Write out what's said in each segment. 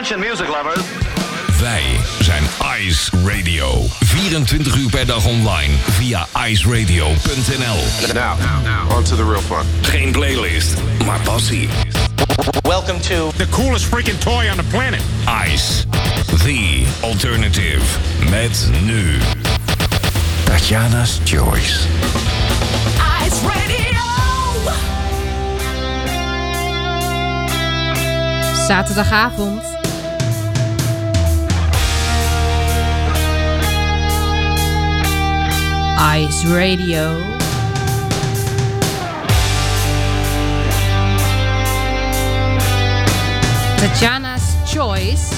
Attention music lovers. Wij zijn Ice Radio. 24 uur per dag online via iceradio.nl. Now, on to the real fun. Geen playlist, maar passie. Welcome to The coolest freaking toy on the planet. Ice, the alternative. Met nu Tatjana's Choice. Ice Radio. Zaterdagavond. Ice Radio. Tatjana's Choice.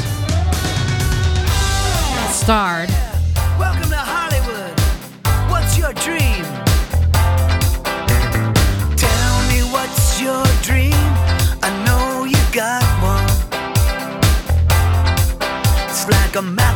Starred. Welcome to Hollywood. What's your dream? Tell me what's your dream? I know you got one. It's like a map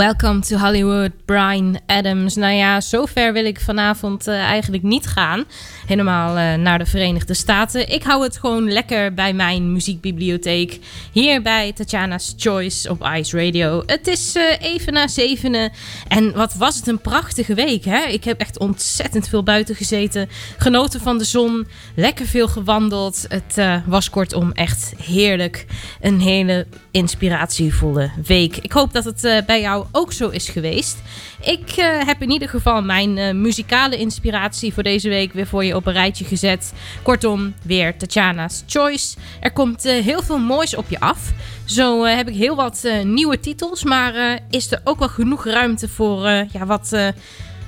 Welcome to Hollywood, Brian Adams. Nou ja, zover wil ik vanavond eh, eigenlijk niet gaan. Helemaal eh, naar de Verenigde Staten. Ik hou het gewoon lekker bij mijn muziekbibliotheek. Hier bij Tatjana's Choice op Ice Radio. Het is eh, even na zevenen. En wat was het een prachtige week, hè? Ik heb echt ontzettend veel buiten gezeten. Genoten van de zon. Lekker veel gewandeld. Het was kortom echt heerlijk. Een hele inspiratievolle week. Ik hoop dat het bij jou ook zo is geweest. Ik eh, heb in ieder geval mijn eh, muzikale inspiratie voor deze week weer voor je op een rijtje gezet. Kortom, weer Tatjana's Choice. Er komt eh, heel veel moois op je af. Zo heb ik heel wat nieuwe titels, maar is er ook wel genoeg ruimte voor ja, wat,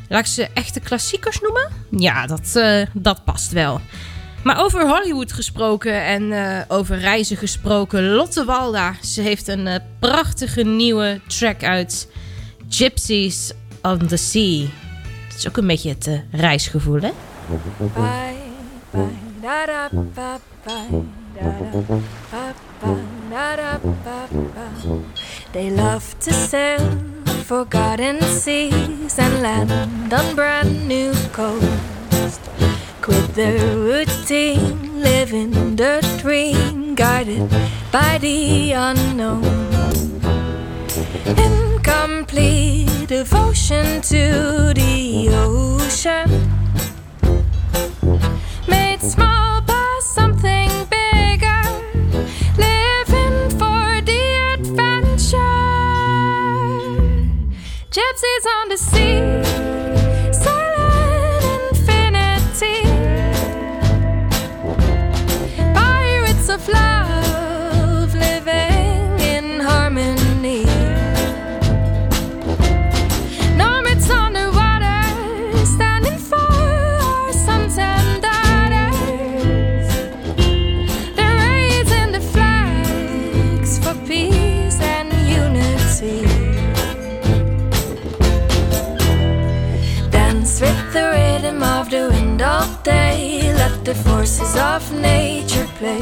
laat ik ze echte klassiekers noemen? Ja, dat, dat past wel. Maar over Hollywood gesproken en eh, over reizen gesproken. Lotte Walda, ze heeft een eh, prachtige nieuwe track uit. Gypsies on the Sea. Het is ook een beetje het eh, reisgevoel, hè? They love to sail forgotten seas and land on brand new coast. Quit their routine, living the dream, guided by the unknown. Incomplete devotion to the ocean of nature play.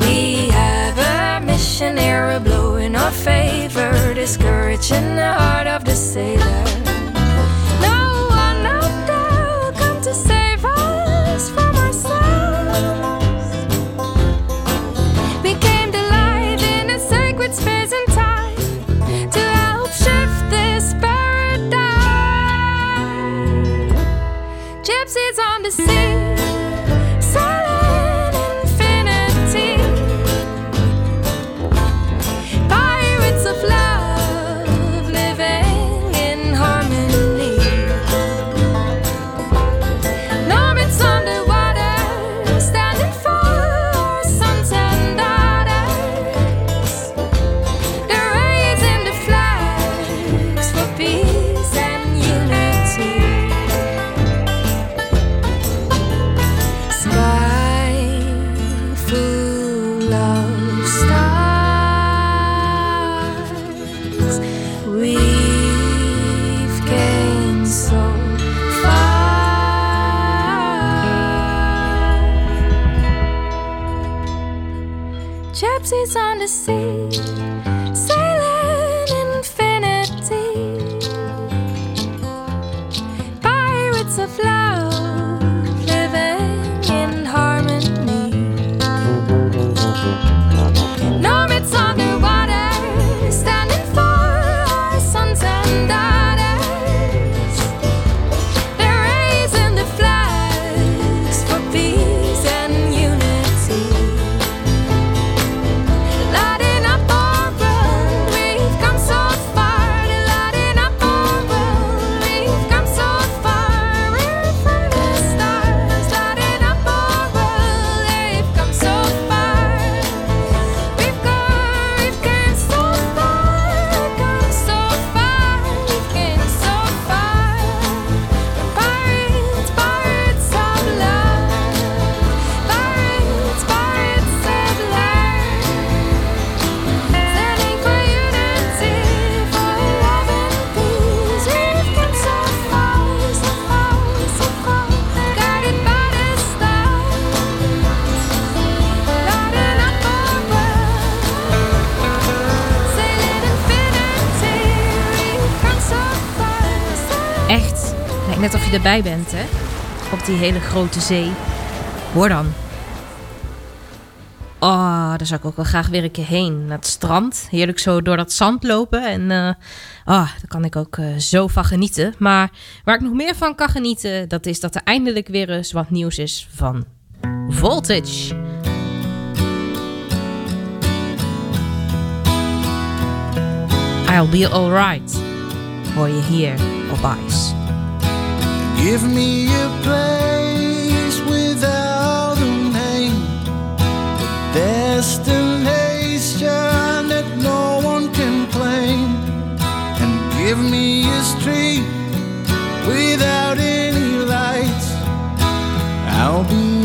We have a mission arrow blowing our favor, discouraging the heart of the sailor. Erbij bent, hè? Op die hele grote zee. Hoor dan. Oh, daar zou ik ook wel graag weer een keer heen. Naar het strand. Heerlijk zo door dat zand lopen. En oh, daar kan ik ook eh, zo van genieten. Maar waar ik nog meer van kan genieten... dat is dat er eindelijk weer eens wat nieuws is van Voltage. I'll be alright. Hoor je hier op Ice. Give me a place without a name, a destination that no one can claim, and give me a street without any lights. I'll be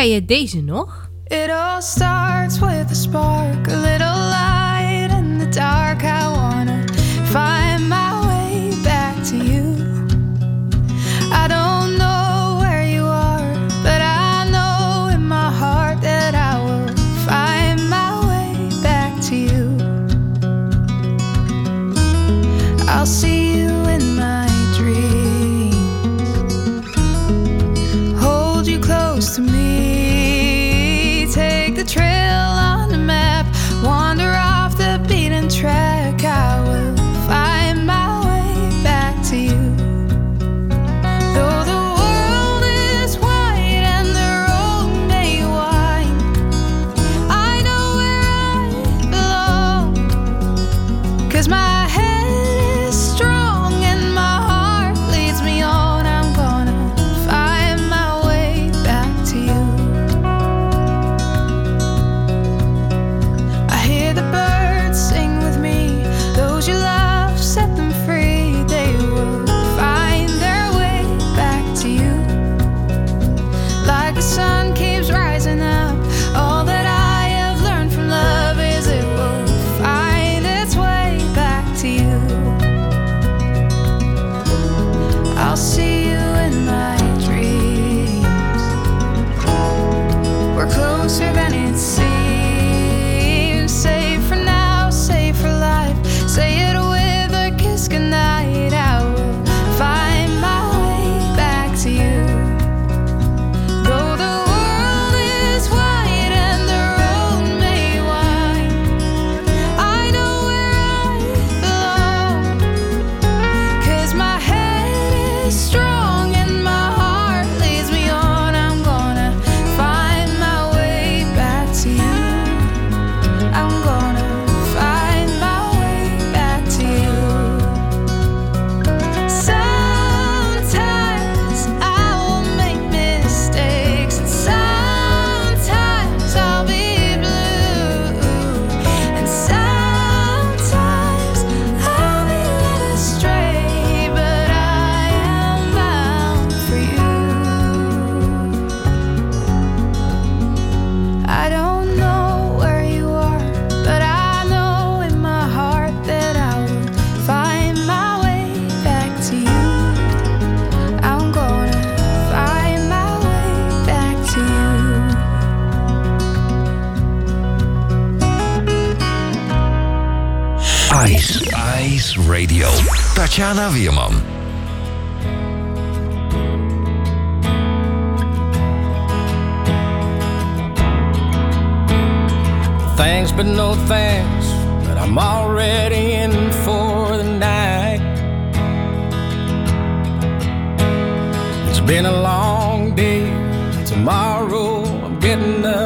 Ken je deze nog? It all starts with a spark, a little light. I'll see.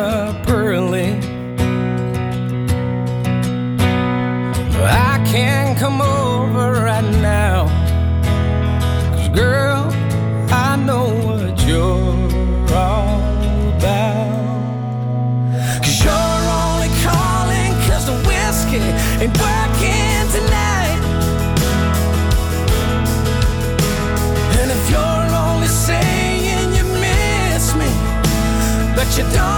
Up early. I can't come over right now. Cause girl, I know what you're all about. Cause you're only calling cause the whiskey ain't working tonight. And if you're only saying you miss me, but you don't,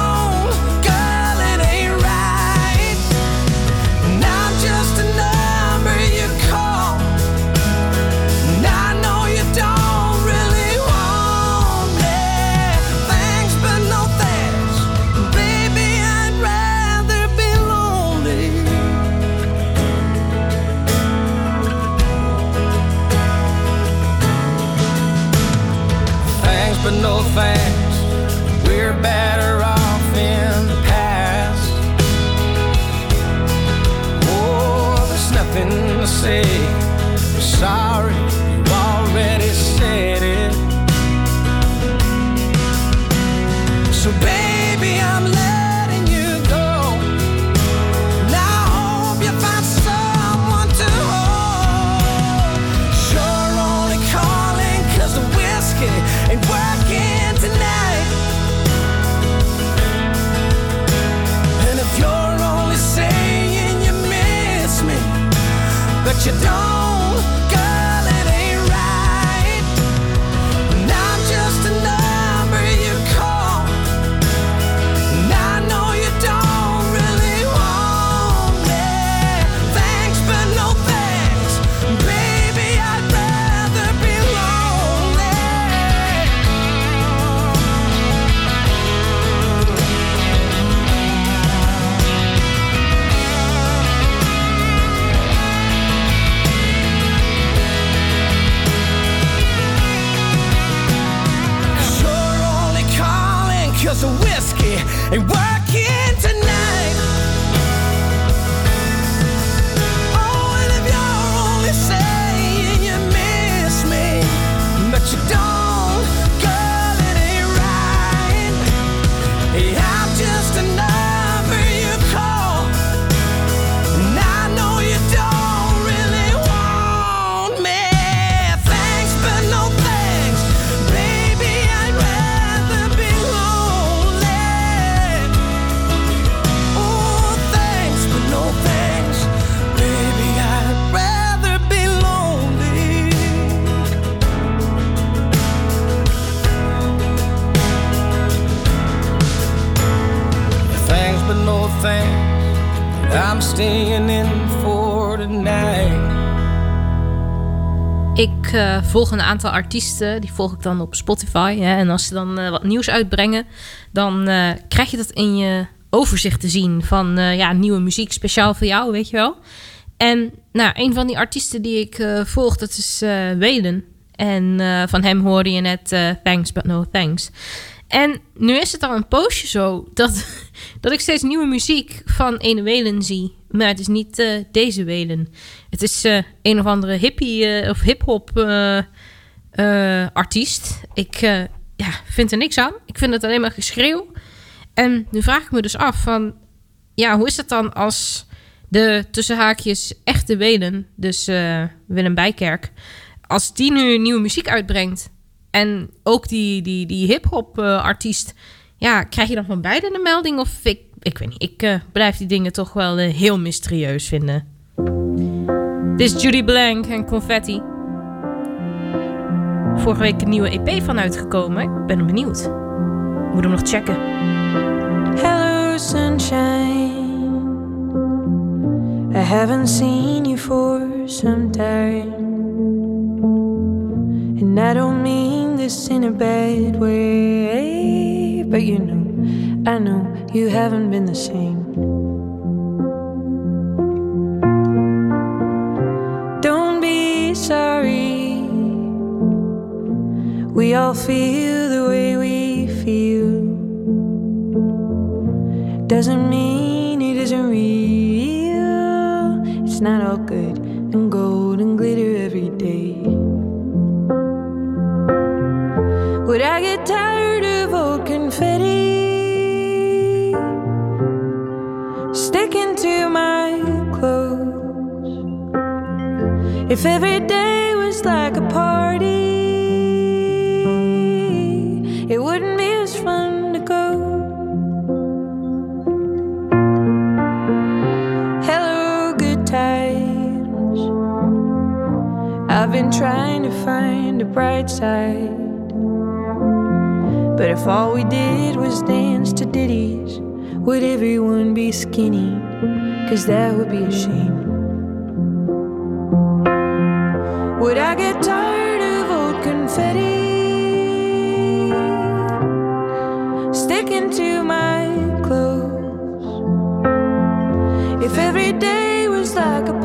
you don't, volg een aantal artiesten, die volg ik dan op Spotify. Hè, en als ze dan eh, wat nieuws uitbrengen, dan eh, krijg je dat in je overzicht te zien van eh, ja, nieuwe muziek speciaal voor jou, weet je wel. En nou, een van die artiesten die ik volg, dat is Waylon. En van hem hoorde je net Thanks But No Thanks. En nu is het al een poosje zo dat, dat ik steeds nieuwe muziek van ene Waylon zie. Maar het is niet eh, deze Waylon. Het is eh, een of andere hippie eh, of hip-hop artiest. Ik ja, vind er niks aan. Ik vind het alleen maar geschreeuw. En nu vraag ik me dus af van... Ja, hoe is het dan als de tussen haakjes echte Welen... dus Willem Bijkerk... als die nu nieuwe muziek uitbrengt... en ook die, die, die hip-hop artiest... ja, krijg je dan van beide een melding? Of ik, ik weet niet, ik eh, blijf die dingen toch wel eh, heel mysterieus vinden. Dit is Judy Blank en Confetti. Vorige week een nieuwe EP van uitgekomen. Ik ben benieuwd. Moet hem nog checken. Hello, sunshine. I haven't seen you for some time. And I don't mean this in a bad way. but you knew. I know you haven't been the same. Don't be sorry. We all feel the way we feel. Doesn't mean it isn't real. It's not all good and gold and glitter every day. Would I get tired? Sticking to my clothes? If every day was like a party, it wouldn't be as fun to go. Hello, good times. I've been trying to find a bright side. But if all we did was dance to ditties, would everyone be skinny? Cause that would be a shame. Would I get tired of old confetti? Sticking to my clothes. If every day was like a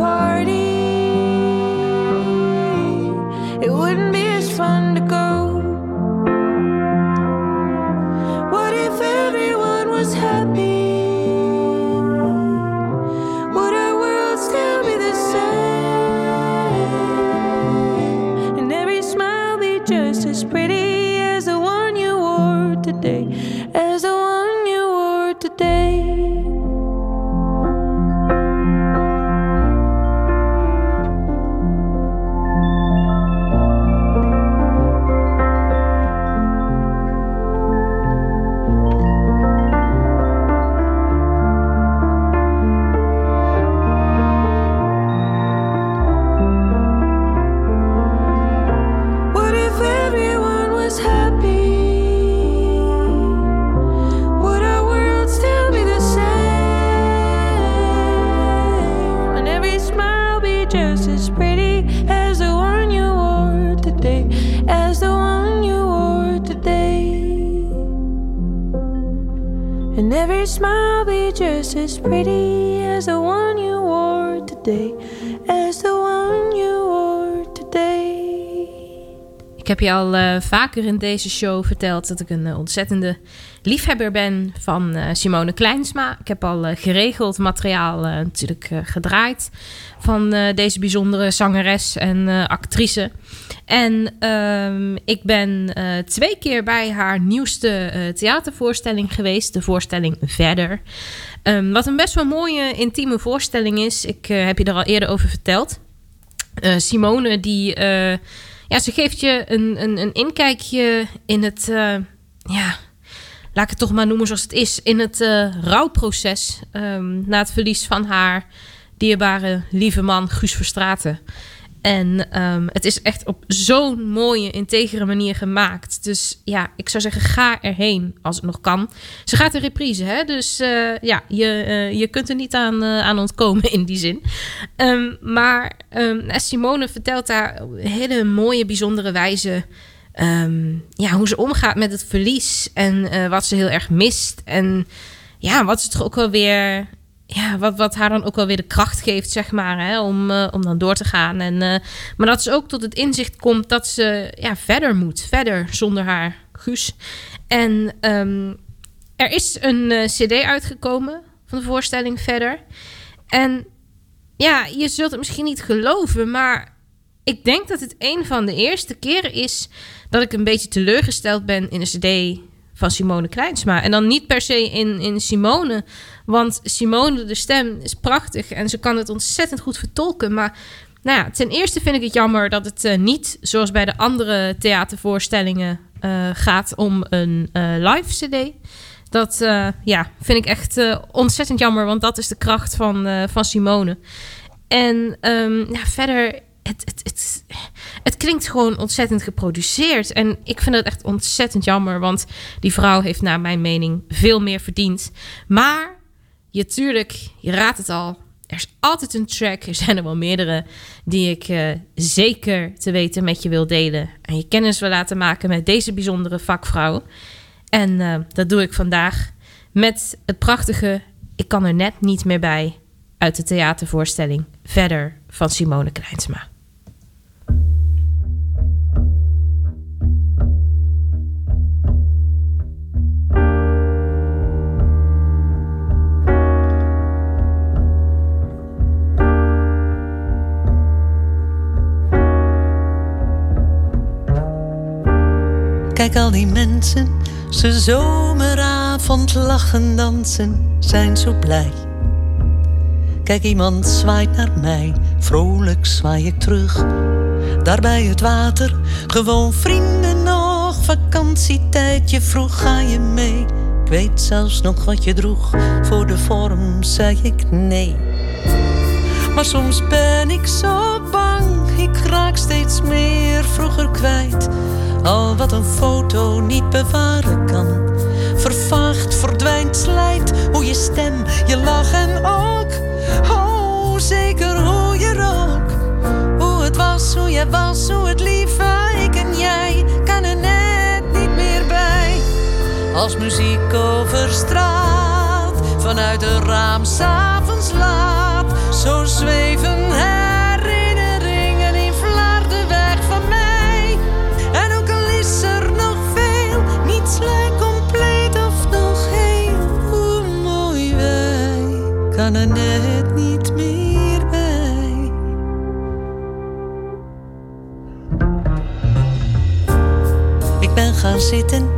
as pretty as the one you wore today, heb je al eh, vaker in deze show verteld dat ik een eh, ontzettende liefhebber ben van eh, Simone Kleinsma. Ik heb al geregeld materiaal natuurlijk gedraaid van deze bijzondere zangeres en actrice. En ehm, ik ben twee keer bij haar nieuwste theatervoorstelling geweest, de voorstelling Verder. Ehm, wat een best wel mooie, intieme voorstelling is. Ik heb je er al eerder over verteld. Simone, die, ja, ze geeft je een, een, een inkijkje in het, eh, ja, laat ik het toch maar noemen zoals het is, in het eh, rouwproces ehm, na het verlies van haar dierbare lieve man Guus Verstraten. En ehm, het is echt op zo'n mooie, integere manier gemaakt. Dus ja, ik zou zeggen, ga erheen als het nog kan. Ze gaat een reprise, hè? Dus eh, ja, je, eh, je kunt er niet aan, eh, aan ontkomen in die zin. Ehm, maar ehm, Simone vertelt daar hele mooie, bijzondere wijze... ja, hoe ze omgaat met het verlies en wat ze heel erg mist. En ja, wat ze toch ook wel weer ja, wat, wat haar dan ook wel weer de kracht geeft, zeg maar, hè, om, eh, om dan door te gaan. En, eh, maar dat ze ook tot het inzicht komt dat ze ja, verder moet, verder zonder haar Guus. En ehm, er is een eh, CD uitgekomen van de voorstelling verder. En ja, je zult het misschien niet geloven, maar ik denk dat het een van de eerste keren is dat ik een beetje teleurgesteld ben in een CD van Simone Kleinsma. En dan niet per se in, in Simone, want Simone, de stem, is prachtig en ze kan het ontzettend goed vertolken. Maar nou ja, ten eerste vind ik het jammer dat het eh, niet, zoals bij de andere theatervoorstellingen, eh, gaat om een eh, live CD. Dat ja, vind ik echt ontzettend jammer, want dat is de kracht van, van Simone. En ehm, ja, verder, het, het, het, klinkt gewoon ontzettend geproduceerd. En ik vind het echt ontzettend jammer, want die vrouw heeft naar mijn mening veel meer verdiend. Maar je tuurlijk, je raadt het al. Er is altijd een track, er zijn er wel meerdere, die ik eh, zeker te weten met je wil delen. En je kennis wil laten maken met deze bijzondere vakvrouw. En eh, dat doe ik vandaag met het prachtige Ik kan er net niet meer bij uit de theatervoorstelling Verder van Simone Kleinsma. Kijk al die mensen, ze zomeravond lachen, dansen, zijn zo blij. Kijk, iemand zwaait naar mij, vrolijk zwaai ik terug. Daar bij het water, gewoon vrienden nog, vakantietijdje vroeg ga je mee. Ik weet zelfs nog wat je droeg, voor de vorm zei ik nee. Maar soms ben ik zo bang, ik raak steeds meer vroeger kwijt. Al wat een foto niet bewaren kan. Vervaagt, verdwijnt, slijt, hoe je stem, je lach en ook. Oh, zeker hoe je rook. Hoe het was, hoe je was, hoe het lief ik en jij kan er net niet meer bij. Als muziek over straat, vanuit een raam s'avonds laat, zo zweven herinneringen net niet meer bij. Ik ben gaan zitten,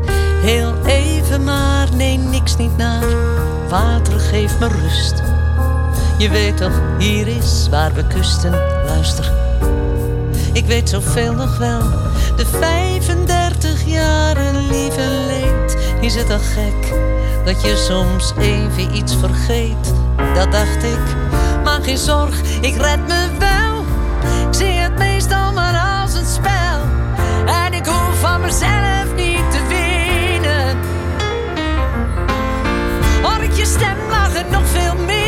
heel even maar, nee niks niet naar. Water geeft me rust. Je weet toch, hier is waar we kusten, luister. Ik weet zoveel nog wel, de 35 jaren lieve leed. Is het toch gek, dat je soms even iets vergeet? Dat dacht ik, maar geen zorg, ik red me wel. Ik zie het meestal maar als een spel. En ik hoef van mezelf niet te winnen. Hoor ik je stem, mag het nog veel meer.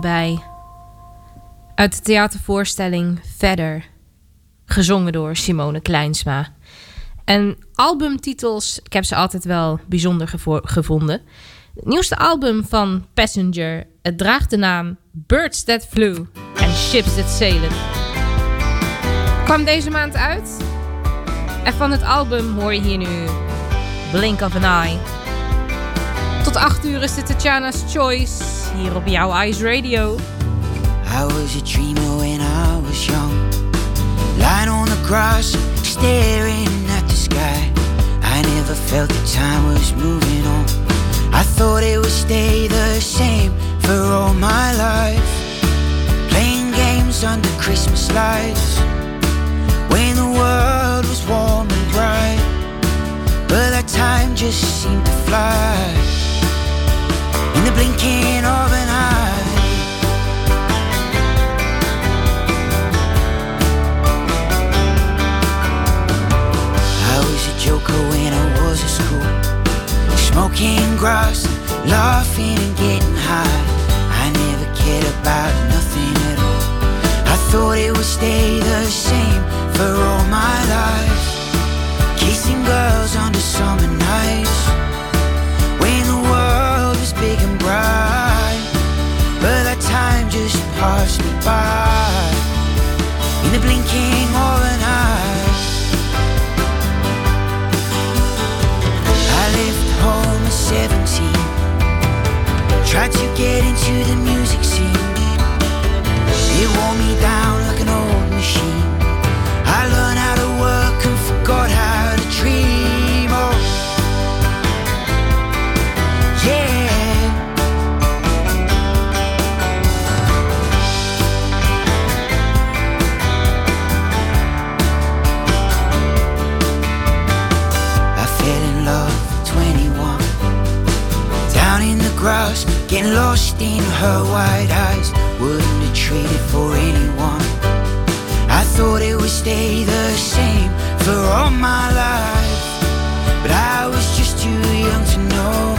Bij. Uit de theatervoorstelling Verder. Gezongen door Simone Kleinsma. En albumtitels, ik heb ze altijd wel bijzonder gevo- gevonden. Het nieuwste album van Passenger. Het draagt de naam Birds That Flew and Ships That Sailed. Kwam deze maand uit. En van het album hoor je hier nu Blink of an Eye. Tot 8 uur is dit Tatjana's Choice hier op jouw Ice Radio. I was a dreamer when I was young. Lying on the grass, staring at the sky. I never felt the time was moving on. I thought it would stay the same for all my life. Playing games under Christmas lights. When the world was warm and bright. But that time just seemed to fly. In the blinking of an eye. I was a joker when I was at school. Smoking grass, laughing and getting high. I never cared about nothing at all. I thought it would stay the same for all my life. By in the blinking of an eye. I left home at 17, tried to get into the getting lost in her wide eyes. Wouldn't have traded for anyone. I thought it would stay the same for all my life. But I was just too young to know.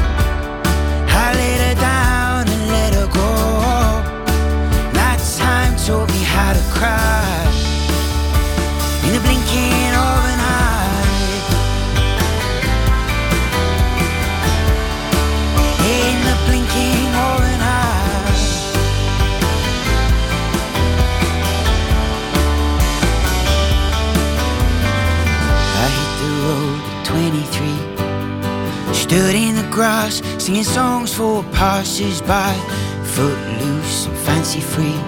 I let her down and let her go. That time taught me how to cry. In the blinking of an Stood in the grass, singing songs for passers-by. Footloose and fancy free.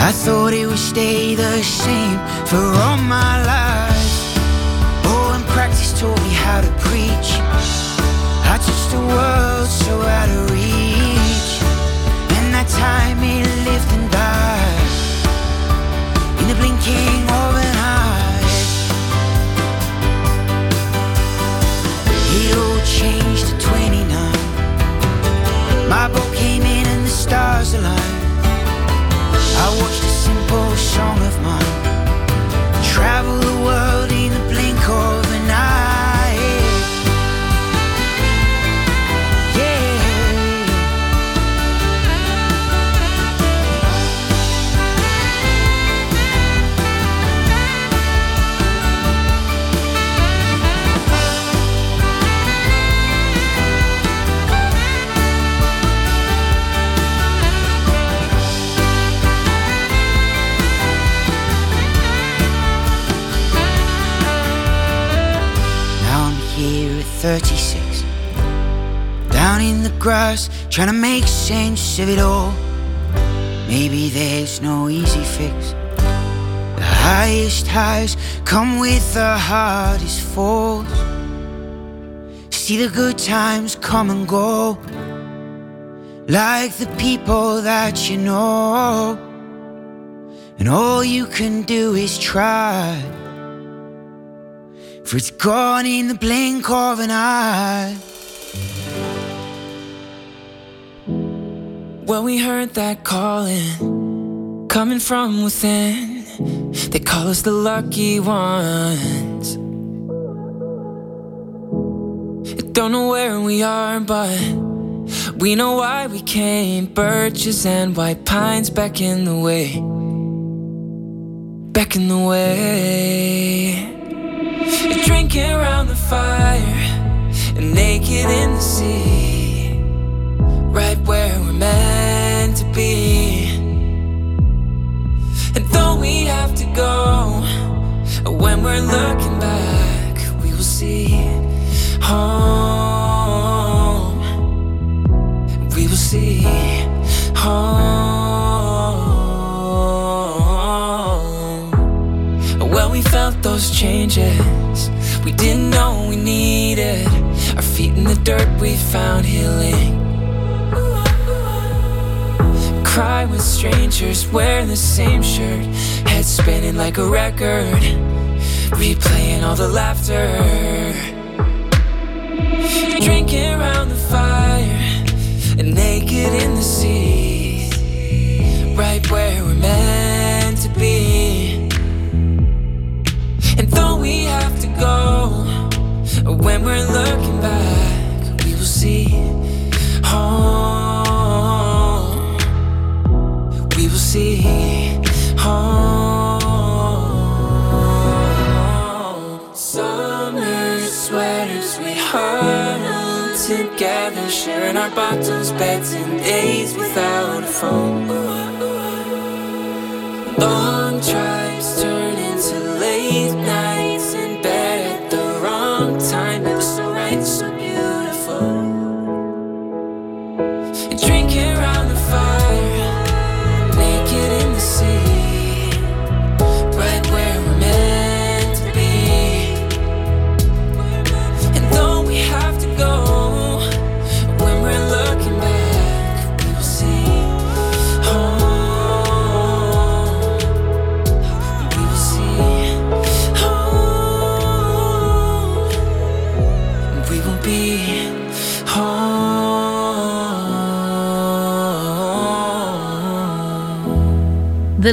I thought it would stay the same for all my life. Oh, and practice taught me how to preach. I touched the world so out of reach. And that time it lived and died in the blinking of 36, down in the grass, trying to make sense of it all. Maybe there's no easy fix. The highest highs come with the hardest falls. See the good times come and go, like the people that you know. And all you can do is try. For it's gone in the blink of an eye. Well, we heard that calling coming from within. They call us the lucky ones. Don't know where we are, but we know why we came. Birches and white pines back in the way. Back in the way. Drinking around the fire and naked in the sea. Right where we're meant to be. And though we have to go, when we're looking back, we will see home. We will see home. We felt those changes didn't know we needed. Our feet in the dirt, we found healing. Cry with strangers, wearing the same shirt, head spinning like a record, replaying all the laughter. Drinking around the fire, and naked in the sea, right where we're meant to be. And when we're looking back, we will see home. We will see home. Summer sweaters we huddle together, sharing our bottles, beds, and days without a phone.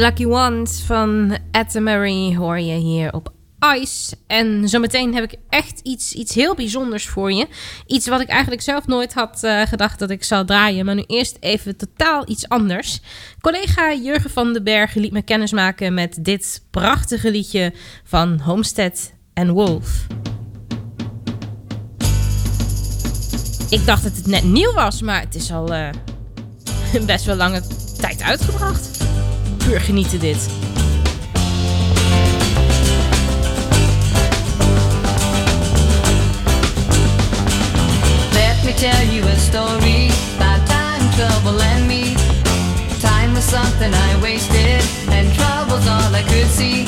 Lucky Ones van Mary hoor je hier op Ice. En zometeen heb ik echt iets, iets heel bijzonders voor je. Iets wat ik eigenlijk zelf nooit had uh, gedacht dat ik zou draaien. Maar nu eerst even totaal iets anders. Collega Jurgen van den Berg liet me kennismaken met dit prachtige liedje van Homestead and Wolf. Ik dacht dat het net nieuw was, maar het is al uh, best wel lange tijd uitgebracht. Puur genieten dit. Let me tell you a story about time, trouble, and me. Time was something I wasted, and trouble's all I could see.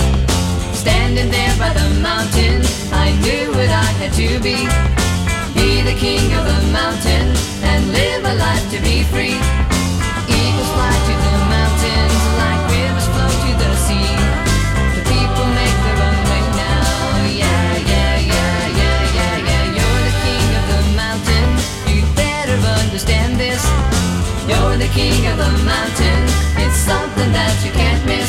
Standing there by the mountain, I knew what I had to be. Be the king of the mountain, and live a life to be free. King of the mountain. It's something that you can't miss.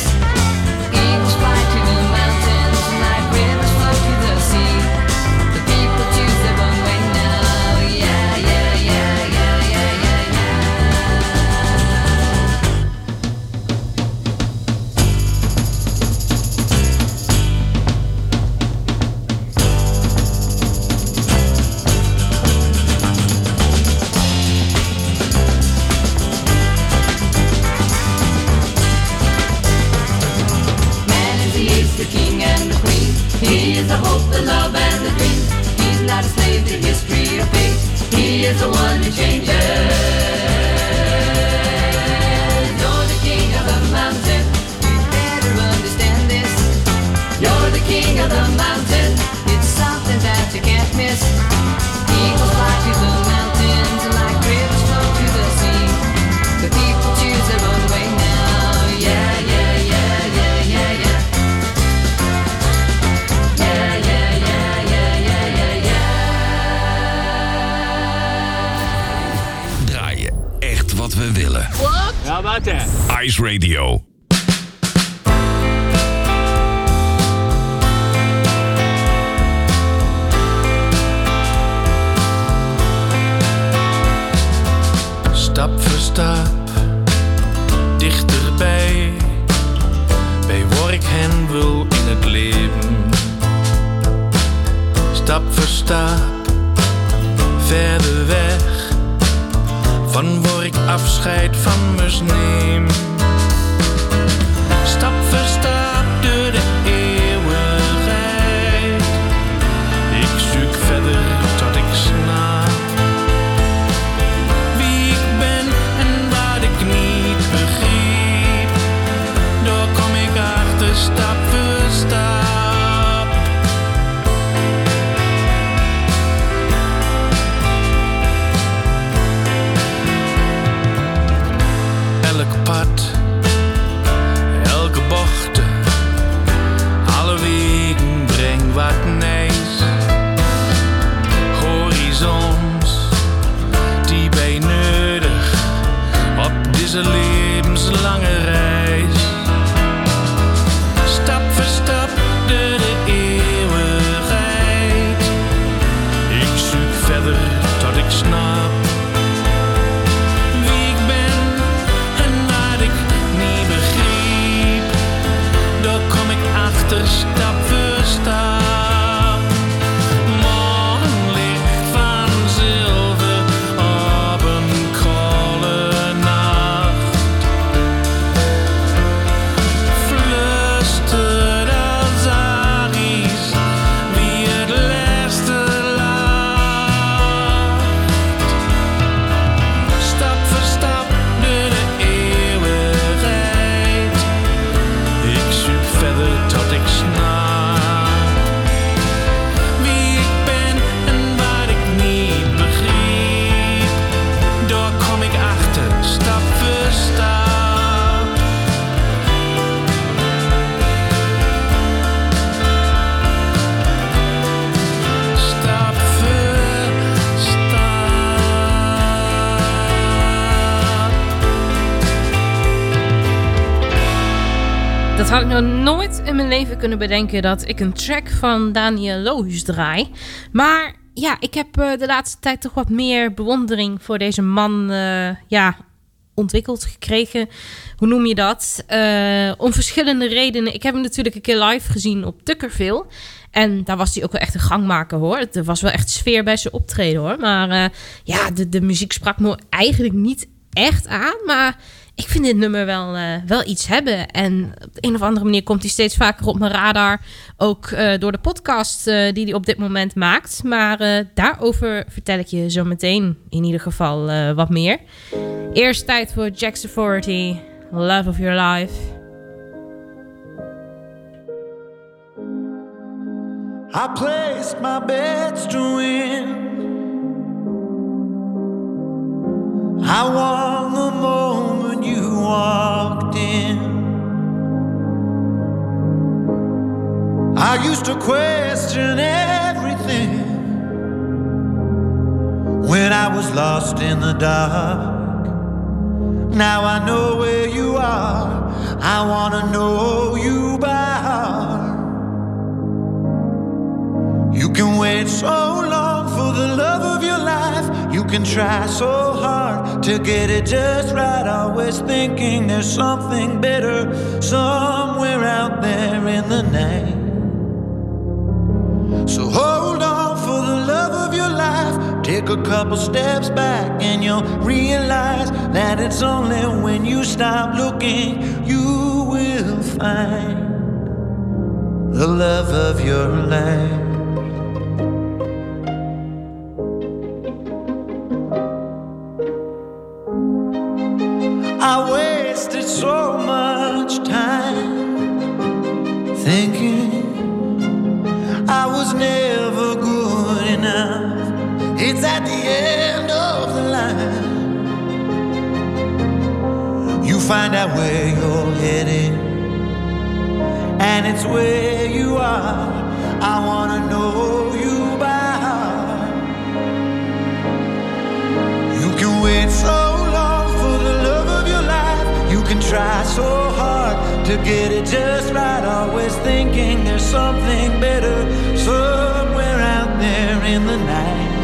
Kunnen bedenken dat ik een track van Daniel Lohuus draai. Maar ja, ik heb eh, de laatste tijd toch wat meer bewondering voor deze man eh, ja, ontwikkeld gekregen. Hoe noem je dat? Eh, om verschillende redenen. Ik heb hem natuurlijk een keer live gezien op Tukkerville. En daar was hij ook wel echt een gangmaker hoor. Er was wel echt sfeer bij zijn optreden hoor. Maar ja, de, de muziek sprak me eigenlijk niet echt aan. Maar ik vind dit nummer wel, eh, wel iets hebben. En op de een of andere manier komt hij steeds vaker op mijn radar. Ook eh, door de podcast eh, die hij op dit moment maakt. Maar daarover vertel ik je zo meteen in ieder geval wat meer. Eerst tijd voor Jack's Authority. Love of Your Life. I placed my bets to. I won the moment you walked in. I used to question everything when I was lost in the dark. Now I know where you are. I want to know you by heart. You can wait so long for the love of your life. You can try so hard to get it just right. Always thinking there's something better somewhere out there in the night. So hold on for the love of your life. Take a couple steps back and you'll realize that it's only when you stop looking you will find the love of your life. Wasted so much time thinking I was never good enough. It's at the end of the line. You find out where you're heading, and it's where to get it just right. Always thinking there's something better somewhere out there in the night.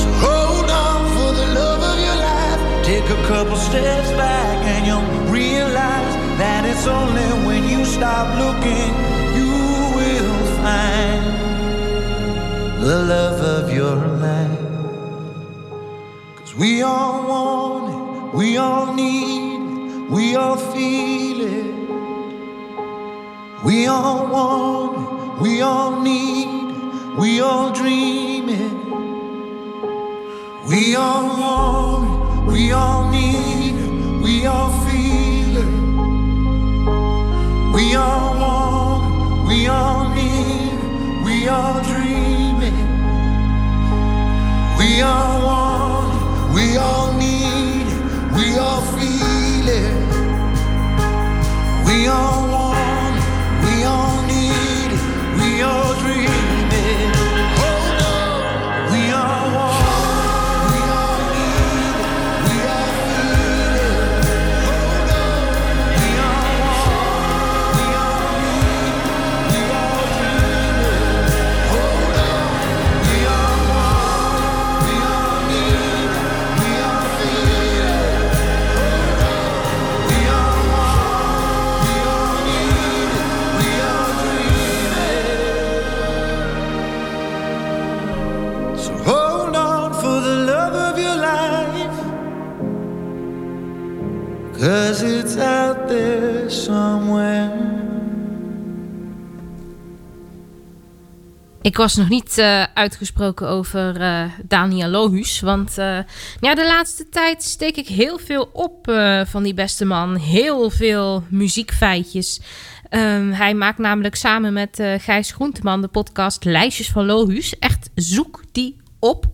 So hold on for the love of your life. Take a couple steps back and you'll realize that it's only when you stop looking you will find the love of your life. Cause we all want it, we all need it, we all feel it. We all want it, we all need it, we all dream it. We all want it, we all need it, we all feel it. We all want it, we all need it, we all dream it. We all want it, we all need it, we all feel it. We all want we all need we all dream Ik was nog niet eh, uitgesproken over eh, Daniel Lohuus. Want eh, ja, de laatste tijd steek ik heel veel op van die beste man. Heel veel muziekfeitjes. Ehm, hij maakt namelijk samen met Gijs Groenteman de podcast Lijstjes van Lohuus. Echt zoek die op.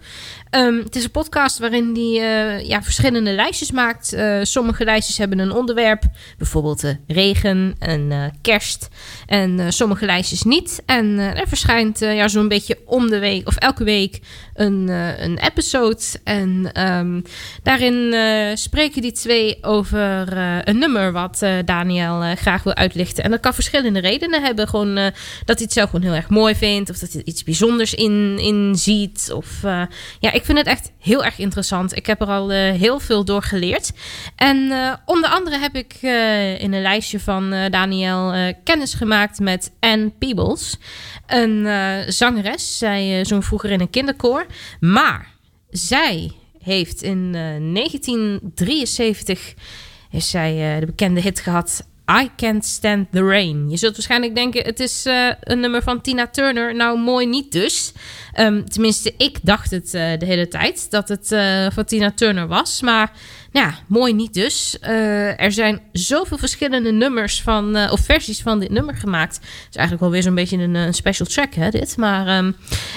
Ehm, het is een podcast waarin hij ja, verschillende lijstjes maakt. Eh, sommige lijstjes hebben een onderwerp, bijvoorbeeld eh, regen en eh, kerst. En eh, sommige lijstjes niet. En eh, er verschijnt eh, ja, zo'n beetje om de week of elke week een, eh, een episode. En ehm, daarin eh, spreken die twee over eh, een nummer wat eh, Daniel eh, graag wil uitlichten. En dat kan verschillende redenen hebben. Gewoon eh, dat hij het zelf gewoon heel erg mooi vindt. Of dat hij iets bijzonders in, in ziet. Of eh, ja, ik vind het echt heel erg interessant. Ik heb er al eh, heel veel door geleerd. En eh, onder andere heb ik eh, in een lijstje van Daniel kennis gemaakt met Anne Peebles. Een zangeres. Zij zong vroeger in een kinderkoor. Maar zij heeft in eh, 1973 heeft zij de bekende hit gehad. I Can't Stand the Rain. Je zult waarschijnlijk denken, het is eh, een nummer van Tina Turner. Nou, mooi niet dus. Ehm, tenminste, ik dacht het eh, de hele tijd dat het eh, van Tina Turner was. Maar nou ja, mooi niet dus. Er zijn zoveel verschillende nummers van, of versies van dit nummer gemaakt. Het is eigenlijk wel weer zo'n beetje een, special track, hè, dit. Maar ehm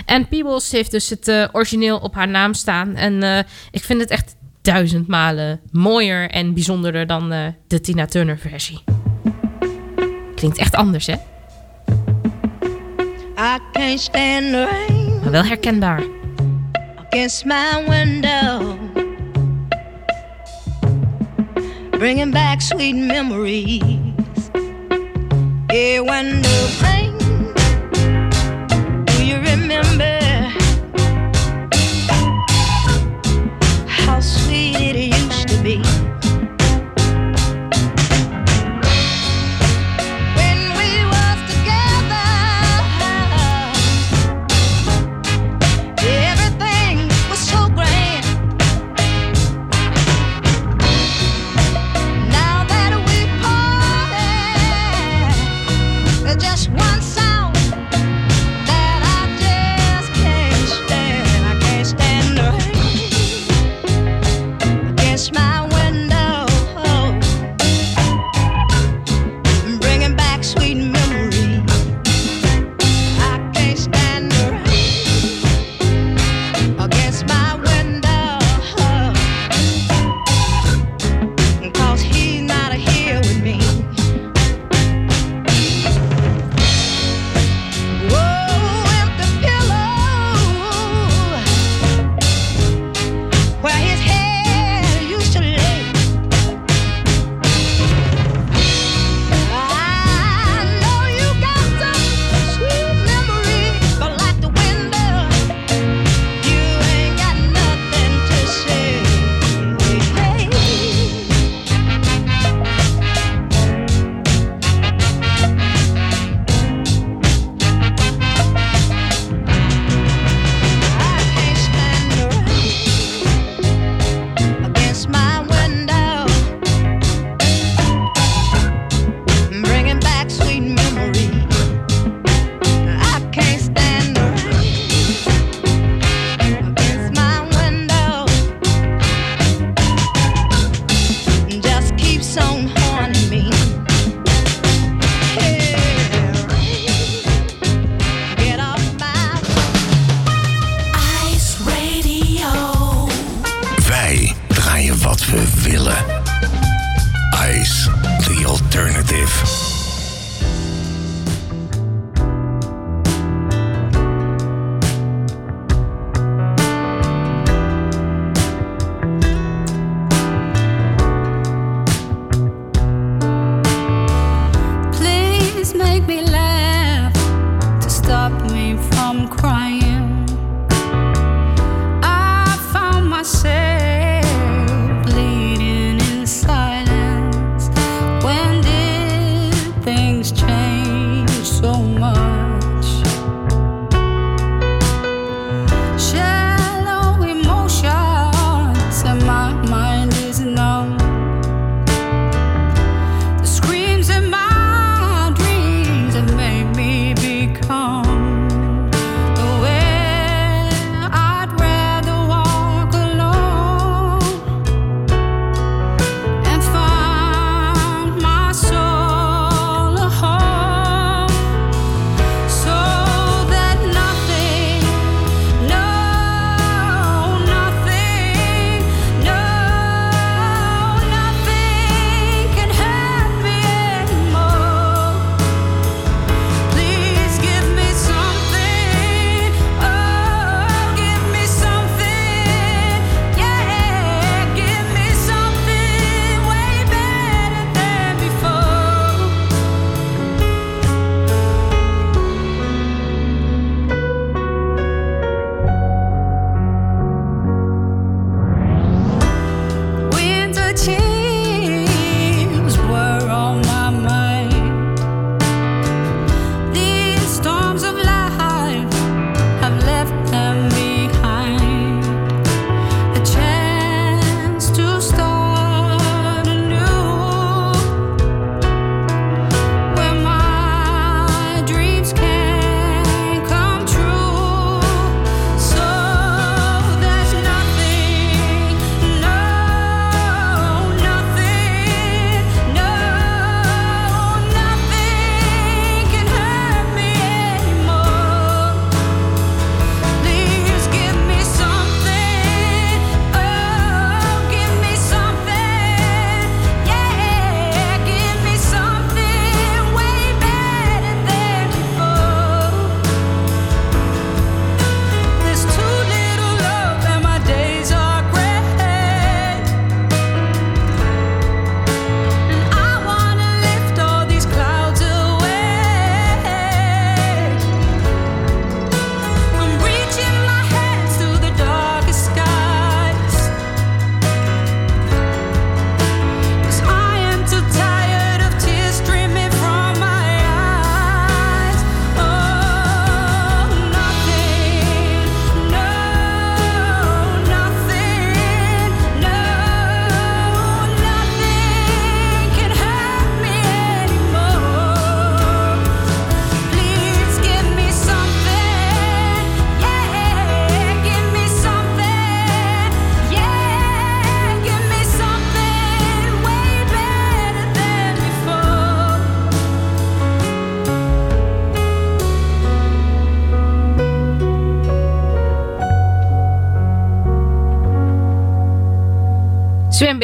Anne Peebles heeft dus het origineel op haar naam staan. En ik vind het echt duizend malen mooier en bijzonderder dan de Tina Turner versie. Klinkt echt anders, hè? I can't stand the rain Maar wel herkenbaar. against my window, bringing back sweet memories. Yeah, when the rain, do you remember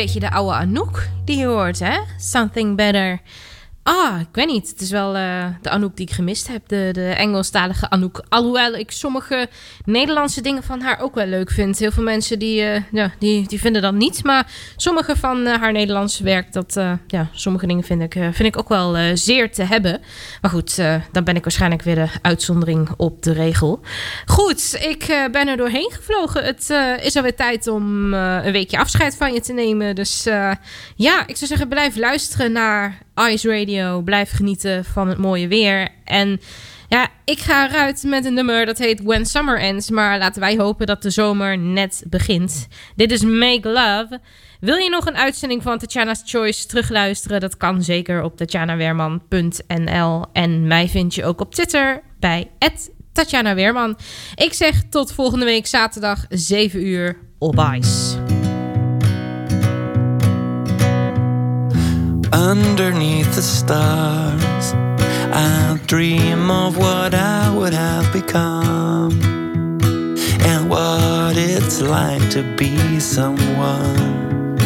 beetje de oude Anouk die je hoort, hè? Something Better. Ah, ik weet niet. Het is wel eh, de Anouk die ik gemist heb. De, de Engelstalige Anouk. Alhoewel ik sommige Nederlandse dingen van haar ook wel leuk vind. Heel veel mensen die, eh, ja, die, die vinden dat niet. Maar sommige van eh, haar Nederlandse werk, dat, ja, sommige dingen vind ik, vind ik ook wel zeer te hebben. Maar goed, dan ben ik waarschijnlijk weer de uitzondering op de regel. Goed, ik ben er doorheen gevlogen. Het is alweer tijd om een weekje afscheid van je te nemen. Dus ja, ik zou zeggen, blijf luisteren naar Ice Radio. Blijf genieten van het mooie weer. En ja, ik ga eruit met een nummer dat heet When Summer Ends. Maar laten wij hopen dat de zomer net begint. Dit is Make Love. Wil je nog een uitzending van Tatjana's Choice terugluisteren? Dat kan zeker op tatjanaweerman.nl. En mij vind je ook op Twitter bij Tatjana Weerman. Ik zeg tot volgende week zaterdag 7 uur op Ice. Underneath the stars, I dream of what I would have become and what it's like to be someone.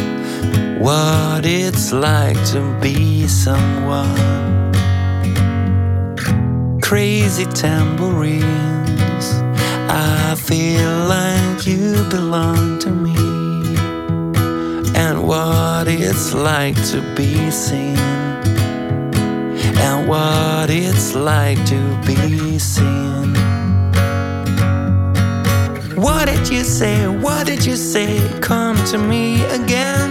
What it's like to be someone. Crazy tambourines, I feel like you belong to me and what it's like to be seen, and what it's like to be seen. What did you say? What did you say? Come to me again.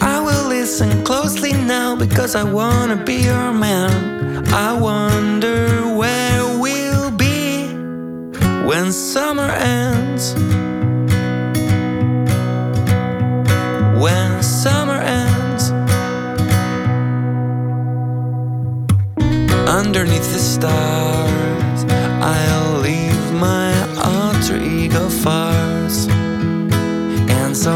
I will listen closely now because I wanna be your man. I wonder where we'll be when summer ends. When summer ends. Underneath the stars, I'll leave my alter ego farce. And so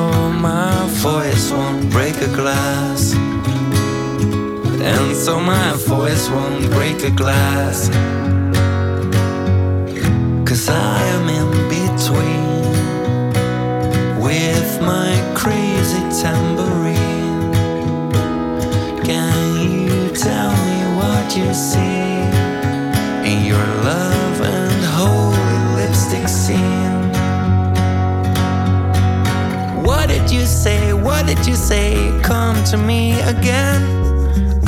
my voice won't break a glass. And so my voice won't break a glass. Cause I am in with my crazy tambourine. Can you tell me what you see in your love and holy lipstick scene? What did you say? What did you say? Come to me again.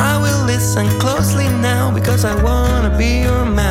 I will listen closely now because I wanna be your man.